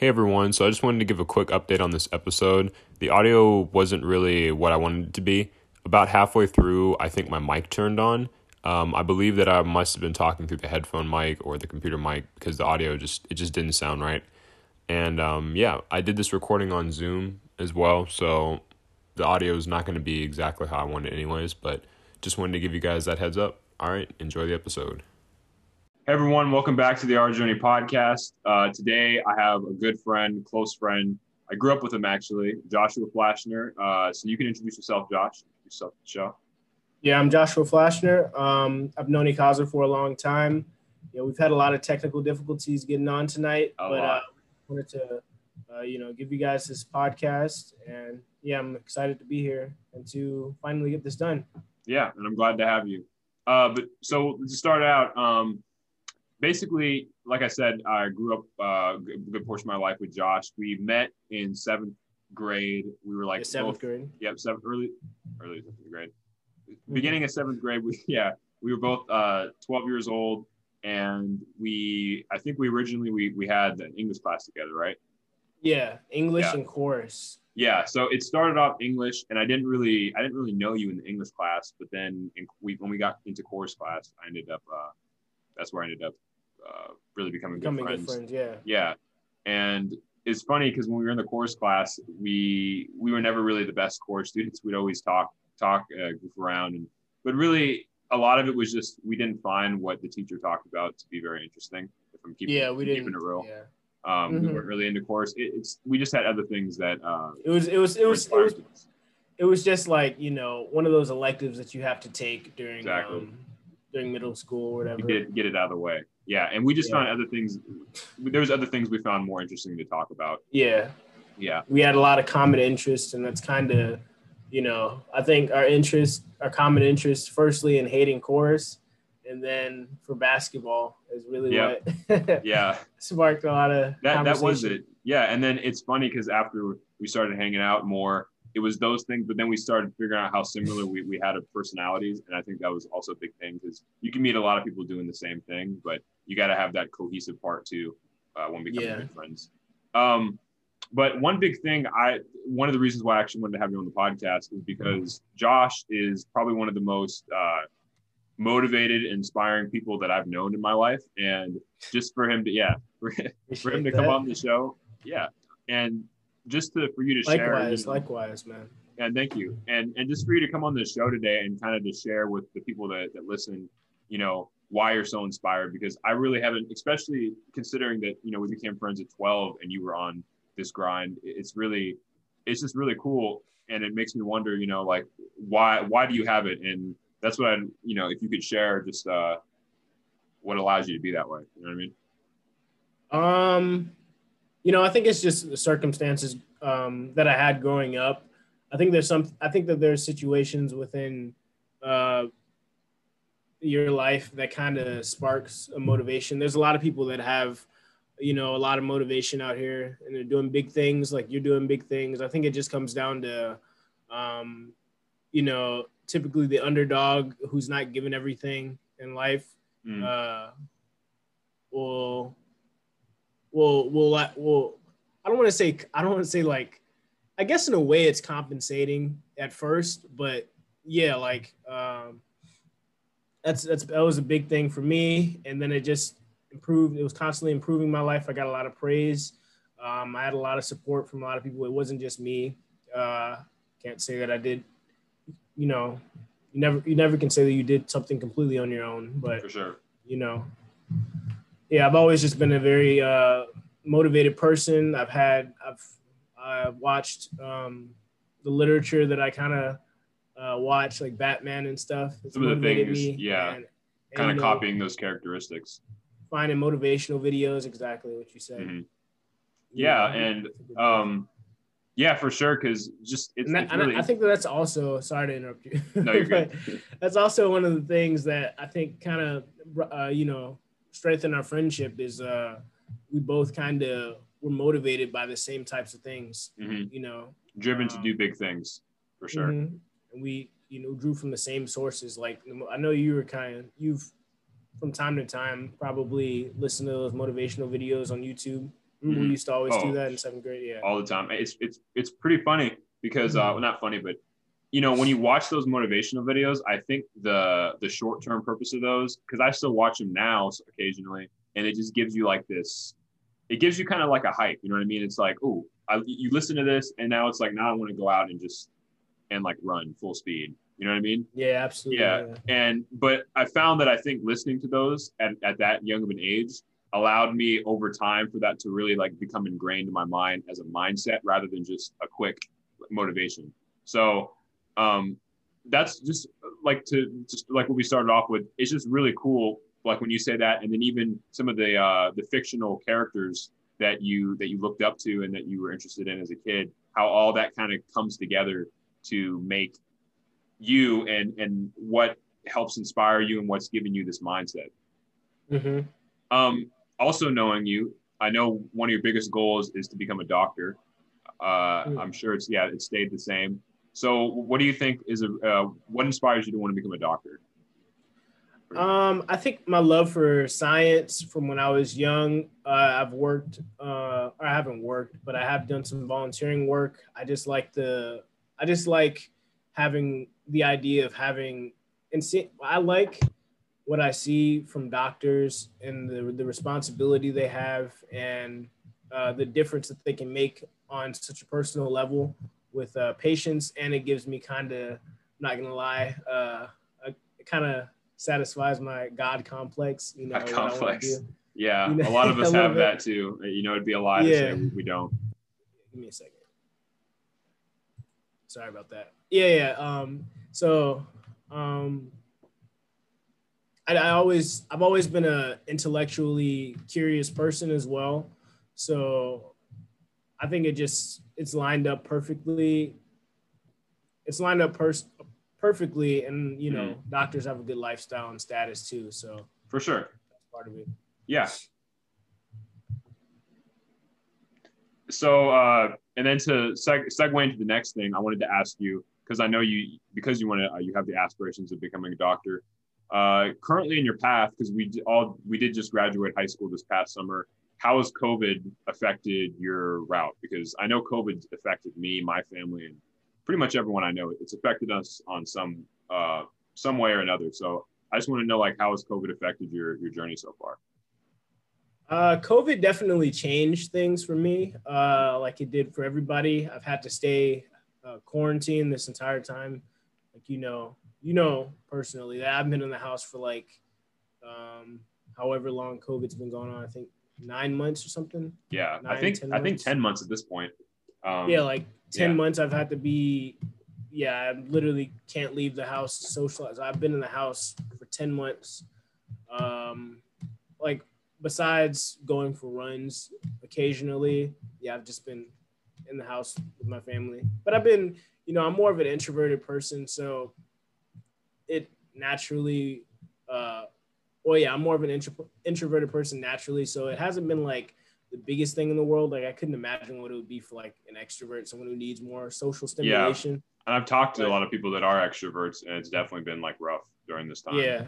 Hey everyone, so I just wanted to give a quick update on this episode. The audio wasn't really what I wanted it to be. About halfway through, I think my mic turned on. Um, I believe that I must have been talking through the headphone mic or the computer mic because the audio just it just didn't sound right. And um, yeah, I did this recording on Zoom as well, so the audio is not going to be exactly how I wanted, anyways. But just wanted to give you guys that heads up. All right, enjoy the episode. Everyone, welcome back to the Our Journey podcast. Uh, today I have a good friend, close friend. I grew up with him actually, Joshua Flashner. Uh, so you can introduce yourself, Josh. Introduce yourself to the show. Yeah, I'm Joshua Flashner. Um, I've known Ikaza for a long time. You know, we've had a lot of technical difficulties getting on tonight, A but uh, wanted to, uh, you know, give you guys this podcast, and yeah, I'm excited to be here and to finally get this done. Yeah, and I'm glad to have you. Uh, but so to start out, um, basically, like I said, I grew up uh, a good portion of my life with Josh. We met in seventh grade. We were like The seventh both- grade. Yep, seventh early, early seventh grade. Beginning of seventh grade, we yeah, we were both uh, 12 years old, and we I think we originally we we had an English class together, right? Yeah, English Yeah. and chorus. Yeah, so it started off English, and I didn't really I didn't really know you in the English class, but then in, we when we got into chorus class, I ended up uh, that's where I ended up uh, really becoming good friends. good friends. Yeah. Yeah, and it's funny because when we were in the course class, we we were never really the best course students. We'd always talk talk uh, goof around, and but really a lot of it was just we didn't find what the teacher talked about to be very interesting. If I'm keeping Yeah, we keeping didn't. it real, Yeah. um, we Mhm. weren't really into course. It, it's we just had other things that uh, It was. It was. It was. It was. It was just like you know one of those electives that you have to take during Exactly. um, during middle school or whatever. to get get it out of the way. Yeah, and we just Yeah. found other things. There was other things we found more interesting to talk about. Yeah. Yeah, we had a lot of common interests and that's kind of you know i think our interest our common interest firstly in hating chorus and then for basketball is really Yeah. what yeah. sparked a lot of that that was it yeah and then it's funny because after we started hanging out more it was those things but then we started figuring out how similar we, we had of personalities and i think that was also a big thing because you can meet a lot of people doing the same thing but you got to have that cohesive part too uh, when becoming Yeah. good friends um, but one big thing i one of the reasons why i actually wanted to have you on the podcast is because josh is probably one of the most uh, motivated inspiring people that i've known in my life and just for him to yeah for, for him to come that. on the show. Yeah. And just to for you to share likewise you know, likewise man and thank you. And and just for you to come on the show today and kind of to share with the people that, that listen, you know, why you're so inspired because I really haven't, especially considering that, you know, we became friends at 12 and you were on this grind. It's really it's just really cool. And it makes me wonder, you know, like why why do you have it? And that's what I you know, if you could share just uh what allows you to be that way. You know what I mean? Um, you know, I think it's just the circumstances um, that I had growing up. I think there's some. I think that there's situations within uh, your life that kind of sparks a motivation. There's a lot of people that have, you know, a lot of motivation out here, and they're doing big things. Like you're doing big things. I think it just comes down to, um, you know, typically the underdog who's not given everything in life Mm. uh, will will will will I don't want to say I don't want to say like I guess in a way it's compensating at first, but yeah, like um, that's that's that was a big thing for me, and then it just improved. It was constantly improving my life. I got a lot of praise. Um, I had a lot of support from a lot of people. It wasn't just me. Uh, can't say that I did. You know, you never you never can say that you did something completely on your own, but for sure. you know yeah i've always just been a very uh motivated person i've had i've I've watched um the literature that i kind of uh watch like batman and stuff it's Some of the things, yeah, and, and, Kind of copying those characteristics. finding motivational videos exactly what you said Mhm. You Yeah, and um, yeah, for sure. Because just it's, and, that, it's really I think that that's also sorry to interrupt you. No, you're good. that's also one of the things that I think kind of uh, you know strengthen our friendship is uh, we both kind of were motivated by the same types of things. Mhm. You know, driven to um, do big things for sure. Mhm. and we you know drew from the same sources. Like I know you were kind of you've from time to time probably listen to those motivational videos on YouTube. Mhm. we used to always Oh. do that in seventh grade. Yeah. all the time. It's it's it's pretty funny because uh, Mhm. well, not funny, but you know when you watch those motivational videos, I think the the short term purpose of those because I still watch them now occasionally, and it just gives you like this. It gives you kind of like a hype, you know what I mean? It's like, oh, you listen to this, and now it's like now I want to go out and just and like run full speed. You know what I mean? Yeah, absolutely. Yeah. And but I found that I think listening to those at, at that young of an age allowed me over time for that to really like become ingrained in my mind as a mindset rather than just a quick motivation. So um that's just like to just like what we started off with. It's just really cool. Like when you say that, and then even some of the uh the fictional characters that you that you looked up to and that you were interested in as a kid, how all that kind of comes together to make you and and what helps inspire you and what's giving you this mindset. hmm Um, also knowing you, I know one of your biggest goals is to become a doctor. Uh, Mm. I'm sure it's yeah, it stayed the same. So, what do you think is a uh, what inspires you to want to become a doctor? Um, I think my love for science from when I was young. Uh, I've worked, uh, or I haven't worked, but I have done some volunteering work. I just like the, I just like having the idea of having, and see, I like what I see from doctors and the the responsibility they have and uh, the difference that they can make on such a personal level with uh, patients. And it gives me kind of, not gonna lie, uh, it kind of satisfies my God complex. You know, God what I wanna complex. Yeah, You know, a lot of us have bit. that too. You know, it'd be a lie to say we, we don't. Give me a second. Sorry about that. Yeah, yeah. Um, so um I, I always I've always been a intellectually curious person as well. So I think it just it's lined up perfectly. It's lined up pers- perfectly and you know, doctors have a good lifestyle and status too. So For sure. that's part of it. Yeah. So, uh, and then to seg- segue into the next thing, I wanted to ask you because I know you because you want to uh, you have the aspirations of becoming a doctor. Uh, currently in your path, because we all we did just graduate high school this past summer. How has COVID affected your route? Because I know COVID affected me, my family, and pretty much everyone I know. It's affected us on some uh, some way or another. So I just want to know, like, how has COVID affected your your journey so far? Uh, COVID definitely changed things for me, uh, like it did for everybody. I've had to stay uh, quarantined this entire time. Like you know, you know personally that I've been in the house for like um, however long COVID's been going on. I think nine months or something. Yeah, I think 10 I think ten months at this point. Um, yeah, like ten yeah. months. I've had to be. Yeah, I literally can't leave the house to socialize. I've been in the house for ten months. Um, like besides going for runs occasionally, yeah, I've just been in the house with my family. But I've been, you know, I'm more of an introverted person, so it naturally. Uh, well, yeah, I'm more of an intro- introverted person naturally, so it hasn't been like the biggest thing in the world. Like I couldn't imagine what it would be for like an extrovert, someone who needs more social stimulation. Yeah. and I've talked to a lot of people that are extroverts, and it's definitely been like rough during this time. Yeah.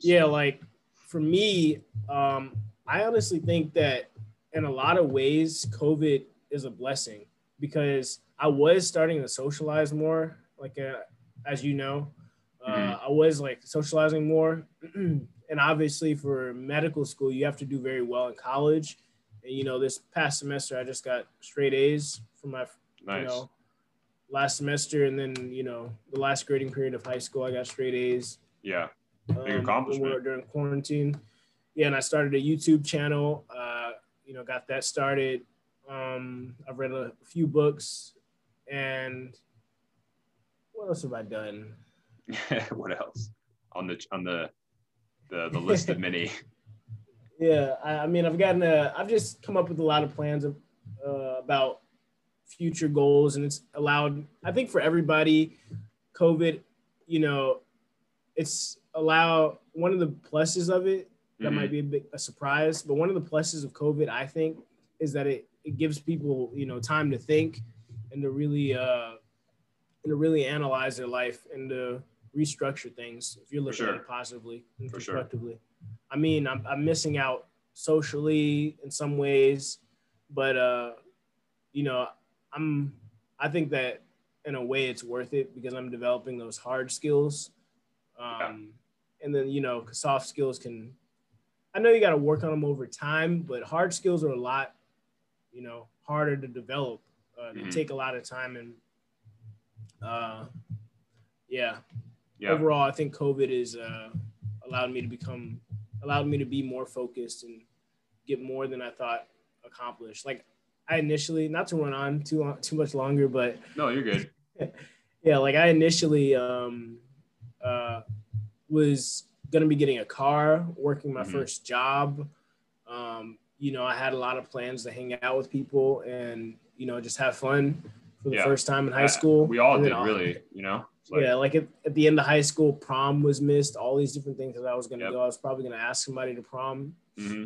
Yeah, like for me, um, I honestly think that in a lot of ways, COVID is a blessing because I was starting to socialize more, like uh, as you know, uh, Mhm. I was like socializing more, and obviously for medical school, you have to do very well in college. And you know, this past semester, I just got straight A's for my nice. you know, last semester, and then you know the last grading period of high school, I got straight A's yeah, um, accomplishment. during quarantine. Yeah, and I started a YouTube channel. Uh, you know, got that started. Um, I've read a few books, and what else have I done? what else on the on the the, the list of many? Yeah, I, I mean, I've gotten a, I've just come up with a lot of plans of, uh, about future goals, and it's allowed. I think for everybody, COVID, you know, it's allow one of the pluses of it that Mhm. might be a bit a surprise, but one of the pluses of COVID, I think, is that it it gives people you know time to think and to really uh and to really analyze their life and to restructure things if you're looking sure. at it positively and For sure. constructively. I mean, I'm I'm missing out socially in some ways. but uh, you know, I'm I think that in a way it's worth it because I'm developing those hard skills. Um, yeah. And then you know, soft skills can. I know you got to work on them over time, but hard skills are a lot, you know, harder to develop. Uh, mm-hmm. They take a lot of time and, uh, yeah. Yeah. Overall, I think COVID is uh, allowed me to become, allowed me to be more focused and get more than I thought accomplished. Like I initially, not to run on too long, too much longer, but no, you're good. yeah, like I initially um, uh, was gonna be getting a car, working my mm-hmm. first job. Um, you know, I had a lot of plans to hang out with people and you know just have fun for the yeah. first time in high school. We all did, really. You know. Like, yeah, like at, at, the end of high school, prom was missed. All these different things that I was gonna yep. go. I was probably gonna ask somebody to prom. Mm-hmm.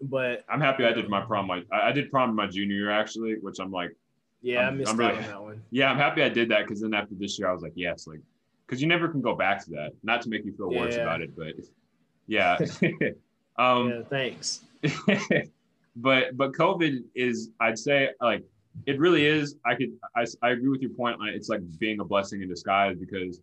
But I'm happy I did my prom. My I did prom my junior year actually, which I'm like, yeah, I'm, i missed I'm really, that one. Yeah, I'm happy I did that because then after this year, I was like, yes, like, because you never can go back to that. Not to make you feel yeah. worse about it, but yeah. um, yeah, thanks. but but COVID is, I'd say, like, it really is. I could, I, I agree with your point. It's like being a blessing in disguise because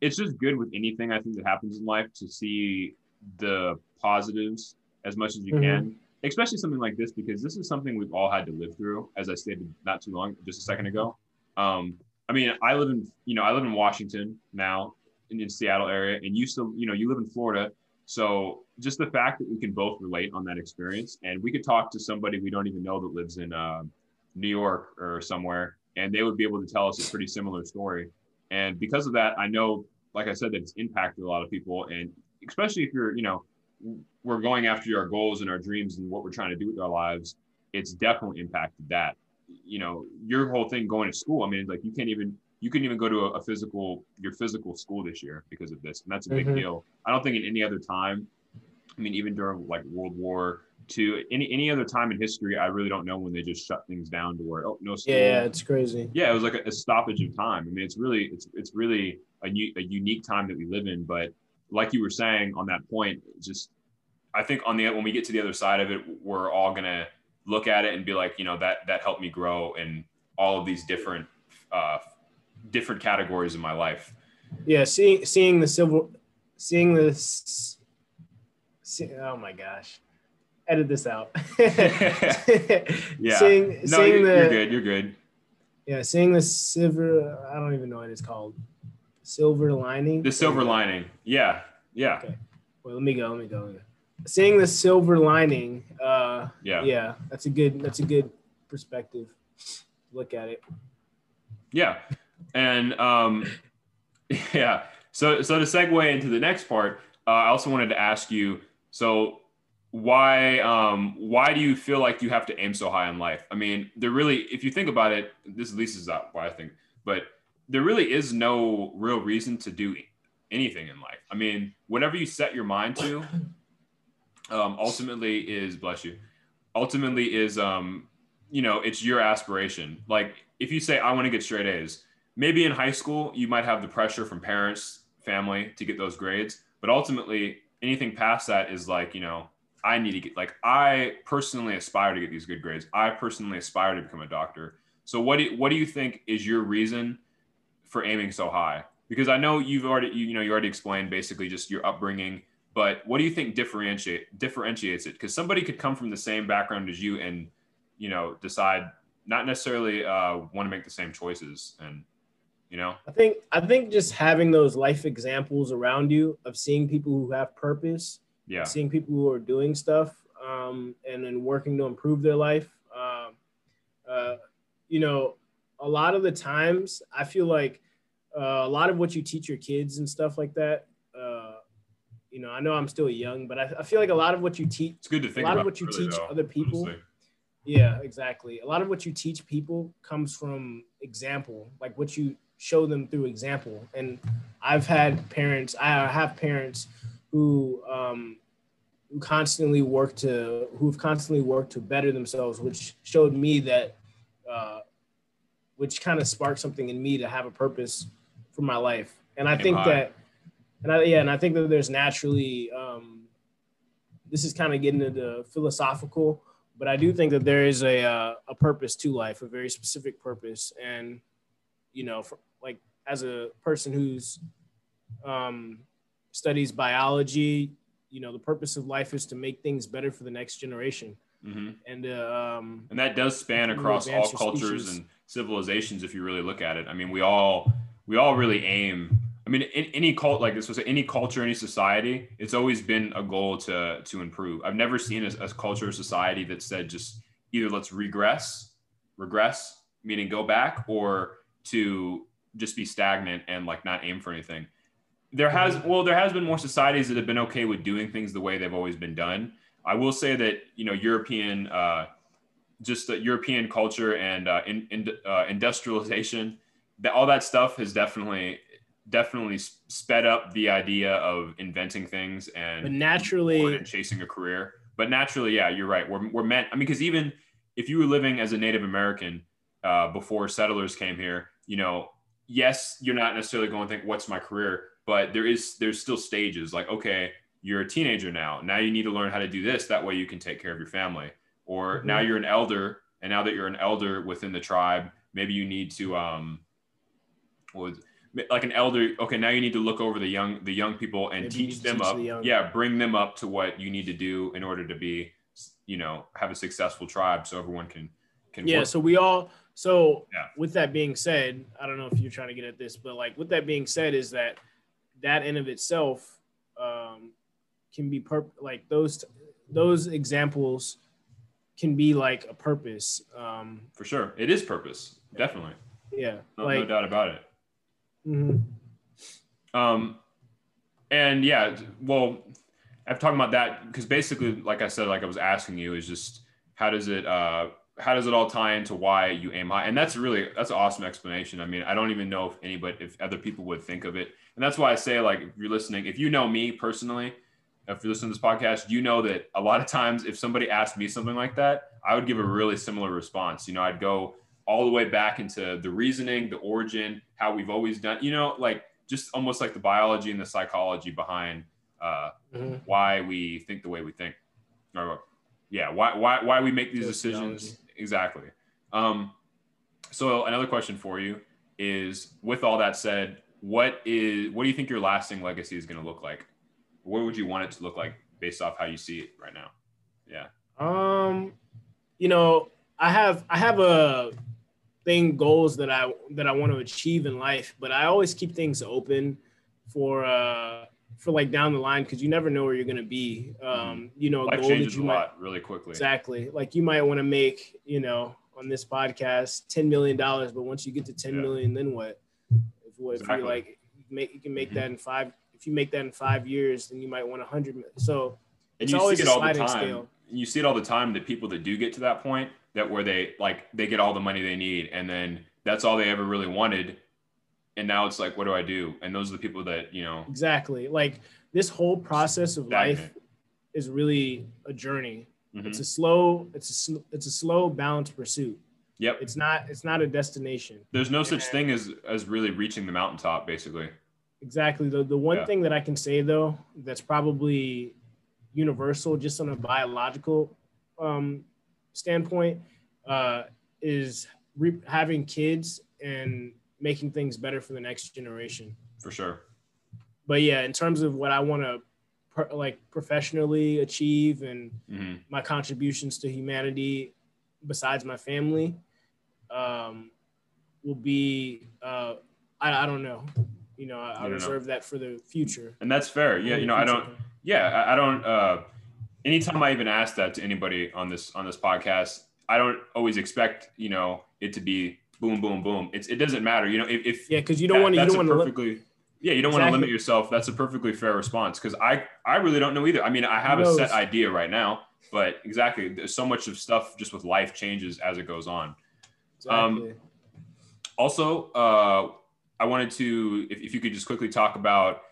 it's just good with anything I think that happens in life to see the positives as much as you mm-hmm. can, especially something like this because this is something we've all had to live through. As I stated not too long, just a second ago. Um, I mean, I live in you know I live in Washington now in the Seattle area, and you still you know you live in Florida. So just the fact that we can both relate on that experience, and we could talk to somebody we don't even know that lives in uh, New York or somewhere, and they would be able to tell us a pretty similar story. And because of that, I know, like I said, that it's impacted a lot of people, and especially if you're, you know, we're going after our goals and our dreams and what we're trying to do with our lives, it's definitely impacted that. You know, your whole thing going to school. I mean, like you can't even you couldn't even go to a, a physical your physical school this year because of this, and that's a big mm-hmm. deal. I don't think in any other time. I mean, even during like World War II, any any other time in history, I really don't know when they just shut things down to where oh no school. Yeah, it's crazy. Yeah, it was like a, a stoppage of time. I mean, it's really it's it's really a, a unique time that we live in, but like you were saying on that point, just I think on the when we get to the other side of it, we're all gonna look at it and be like, you know, that that helped me grow in all of these different uh, different categories in my life. Yeah, seeing seeing the civil, seeing this. See, oh my gosh, edit this out. yeah, seeing, no, seeing you're, the, you're good. You're good. Yeah, seeing the silver. I don't even know what it's called silver lining. The silver lining. Yeah. Yeah. Okay. Well, let me go. Let me go. Seeing the silver lining. Uh, yeah. Yeah. That's a good. That's a good perspective. Look at it. Yeah, and um, yeah. So so to segue into the next part, uh, I also wanted to ask you. So why um why do you feel like you have to aim so high in life? I mean, there really, if you think about it, this at least is not why I think, but there really is no real reason to do anything in life. I mean, whatever you set your mind to, um, ultimately is bless you. Ultimately is um, you know, it's your aspiration. Like if you say I want to get straight A's, maybe in high school you might have the pressure from parents, family to get those grades, but ultimately anything past that is like, you know, I need to get like I personally aspire to get these good grades. I personally aspire to become a doctor. So what do you, what do you think is your reason for aiming so high? Because I know you've already you, you know you already explained basically just your upbringing, but what do you think differentiate differentiates it? Because somebody could come from the same background as you and you know decide not necessarily uh, want to make the same choices and you know i think i think just having those life examples around you of seeing people who have purpose yeah seeing people who are doing stuff um, and then working to improve their life um, uh, you know a lot of the times I feel like uh, a lot of what you teach your kids and stuff like that. Uh, you know, I know I'm still young, but I, I, feel like a lot of what you teach. It's good to think. A lot of what you really teach though, other people. Honestly. Yeah, exactly. A lot of what you teach people comes from example, like what you show them through example. And I've had parents. I have parents who um, who constantly work to who've constantly worked to better themselves, which showed me that uh, which kind of sparked something in me to have a purpose for my life. And I think that, and I, yeah, and I think that there's naturally, um, this is kind of getting into philosophical, but I do think that there is a uh, a purpose to life, a very specific purpose, and you know, for, like as a person who's um, studies biology, you know, the purpose of life is to make things better for the next generation. Mm-hmm. And uh, um, and that does span across all cultures species. and civilizations if you really look at it. I mean, we all we all really aim. I mean, in, any cult like this was any culture, any society, it's always been a goal to to improve. I've never seen a, a culture or society that said just either let's regress, regress, meaning go back, or to just be stagnant and like not aim for anything. There has well, there has been more societies that have been okay with doing things the way they've always been done. I will say that you know European, uh, just the European culture and uh, in, in uh, industrialization, that all that stuff has definitely definitely sped up the idea of inventing things and but naturally and chasing a career. But naturally, yeah, you're right. We're we're meant. I mean, because even if you were living as a Native American uh, before settlers came here, you know, yes, you're not necessarily going to think, "What's my career?" But there is there's still stages. Like, okay, you're a teenager now. Now you need to learn how to do this. That way you can take care of your family. Or mm-hmm. now you're an elder, and now that you're an elder within the tribe, maybe you need to um, was like an elder. Okay, now you need to look over the young the young people and maybe teach them teach up. The yeah, bring them up to what you need to do in order to be, you know, have a successful tribe, so everyone can can. Yeah. Work. So we all. So yeah. with that being said, I don't know if you're trying to get at this, but like with that being said, is that that in of itself um, can be per like those those examples can be like a purpose. Um, For sure, it is purpose, definitely. Yeah, no, like, no doubt about it. Mm-hmm. Um, and yeah, well, I'm talking about that because basically, like I said, like I was asking you, is just how does it uh how does it all tie into why you aim high? And that's really that's an awesome explanation. I mean, I don't even know if anybody if other people would think of it. And that's why I say like if you're listening, if you know me personally, if you're listening to this podcast, you know that a lot of times if somebody asked me something like that, I would give a really similar response. You know, I'd go all the way back into the reasoning, the origin, how we've always done, you know, like just almost like the biology and the psychology behind uh, mm-hmm. why we think the way we think. Or, yeah, why, why, why we make these decisions. Exactly. Um, so another question for you is with all that said, what is, what do you think your lasting legacy is going to look like? what would you want it to look like based off how you see it right now? Yeah. Um, you know, I have I have a thing goals that I that I want to achieve in life, but I always keep things open for uh for like down the line because you never know where you're gonna be. Um, mm-hmm. you know, life changes a lot really quickly. Exactly. Like you might want to make, you know, on this podcast, ten million dollars, but once you get to ten yeah. million, then what? If, what, exactly. if you like make you can make mm-hmm. that in five if you make that in five years, then you might want a hundred. So and it's always see it all the time. Scale. You see it all the time. The people that do get to that point, that where they like they get all the money they need, and then that's all they ever really wanted. And now it's like, what do I do? And those are the people that you know exactly like this whole process of stagnant. life is really a journey. Mm-hmm. It's a slow, it's a it's a slow, balanced pursuit. Yep. It's not it's not a destination. There's no such thing as as really reaching the mountaintop, basically. Exactly. The the one yeah. thing that I can say though that's probably universal just on a biological um, standpoint uh, is re- having kids and making things better for the next generation. For sure. But yeah, in terms of what I want to per- like professionally achieve and mm-hmm. my contributions to humanity besides my family um, will be uh, I, I don't know you know, I, I reserve know. that for the future. And that's fair. Yeah, you know, I don't. Yeah, I, I don't. uh Anytime I even ask that to anybody on this on this podcast, I don't always expect you know it to be boom, boom, boom. It's it doesn't matter. You know, if, if yeah, because you don't want to. You don't want to perfectly. yeah, you don't exactly. want to limit yourself. That's a perfectly fair response because I I really don't know either. I mean, I have a set idea right now, but exactly, there's so much of stuff just with life changes as it goes on. Um, exactly. Um, also, uh, I wanted to, if, if you could just quickly talk about,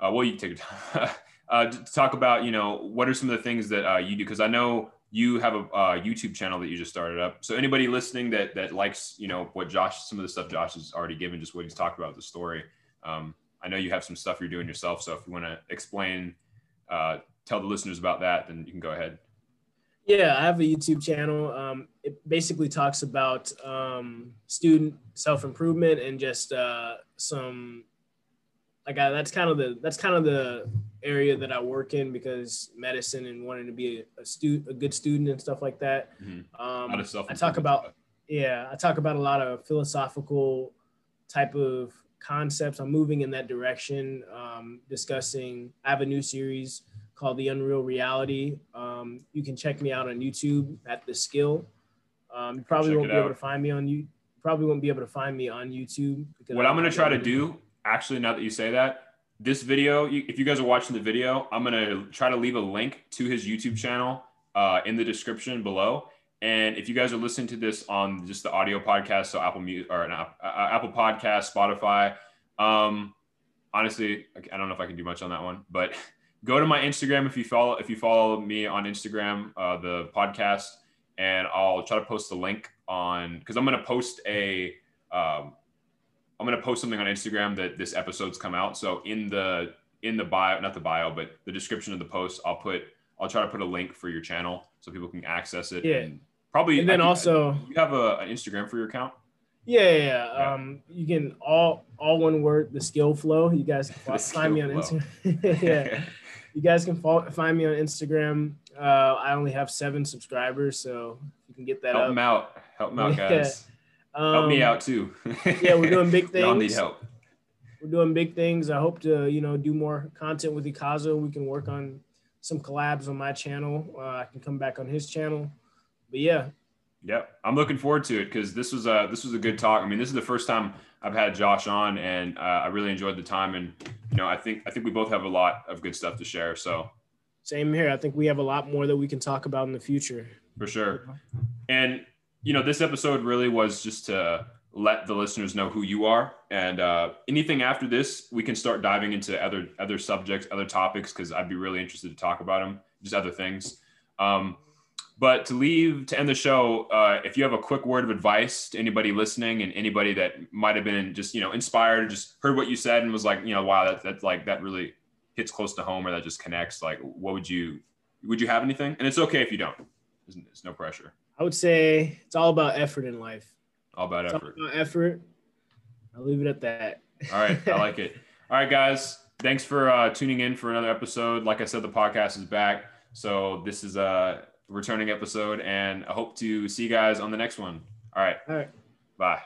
uh, well, you take time, uh, to talk about, you know, what are some of the things that uh, you do? Because I know you have a YouTube channel that you just started up. So anybody listening that that likes, you know, what Josh, some of the stuff Josh has already given, just what he's talked about the story. Um, I know you have some stuff you're doing yourself. So if you want to explain, uh, tell the listeners about that, then you can go ahead. Yeah, I have a YouTube channel. Um, it basically talks about um, student self improvement and just uh, some like I, that's kind of the that's kind of the area that I work in because medicine and wanting to be a, a student, a good student and stuff like that. Mhm. Um, Lot of self- I talk about yeah, I talk about a lot of philosophical type of concepts. I'm moving in that direction, um, discussing. I have a new series called The Unreal Reality. Um, you can check me out on YouTube at The Skill. Um, you probably won't be able to find me on you. Probably won't be able to find me on YouTube. Because What I'm going to try to do, actually, now that you say that, this video, if you guys are watching the video, I'm going to try to leave a link to his YouTube channel uh, in the description below. And if you guys are listening to this on just the audio podcast, so Apple Music or not, uh, Apple Podcast, Spotify, um, honestly, I- don't know if I can do much on that one, but go to my Instagram if you follow if you follow me on Instagram, uh, the podcast, and I'll try to post the link on because I'm going to post a um, I'm gonna post something on Instagram that this episode's come out. So in the in the bio, not the bio, but the description of the post, I'll put I'll try to put a link for your channel so people can access it. Yeah. And probably And then I also, you have a, an Instagram for your account. yeah, yeah, yeah. Yeah. Um, you can all all one word, the skill flow. You guys can find me on Instagram. yeah, you guys can fo- find me on Instagram. Uh, I only have seven subscribers, so you can get that Help up. them out. Help them out, Yeah. Guys. Help me Um, out too. yeah, we're doing big We all need things. help. We're doing big things. I hope to, you know, do more content with Ikazo. We can work on some collabs on my channel. Uh, I can come back on his channel. But yeah, Yep, I'm looking forward to it because this was a this was a good talk. I mean, this is the first time I've had Josh on, and uh, I really enjoyed the time. And you know, I think I think we both have a lot of good stuff to share. So same here. I think we have a lot more that we can talk about in the future. for sure. And you know, this episode really was just to let the listeners know who you are, and uh, anything after this, we can start diving into other other subjects, other topics, because I'd be really interested to talk about them, just other things. Um, but to leave to end the show, uh, if you have a quick word of advice to anybody listening and anybody that might have been just you know inspired, just heard what you said and was like, you know, wow, that that's like that really hits close to home or that just connects. Like, what would you would you have anything? And it's okay if you don't. There's, there's no pressure. I would say it's all about effort in life. All about It's all effort. about effort. I'll leave it at that. All right, I like it. All right, guys, thanks for uh, tuning in for another episode. Like I said, the podcast is back, so this is a returning episode, and I hope to see you guys on the next one. All right, All right. bye.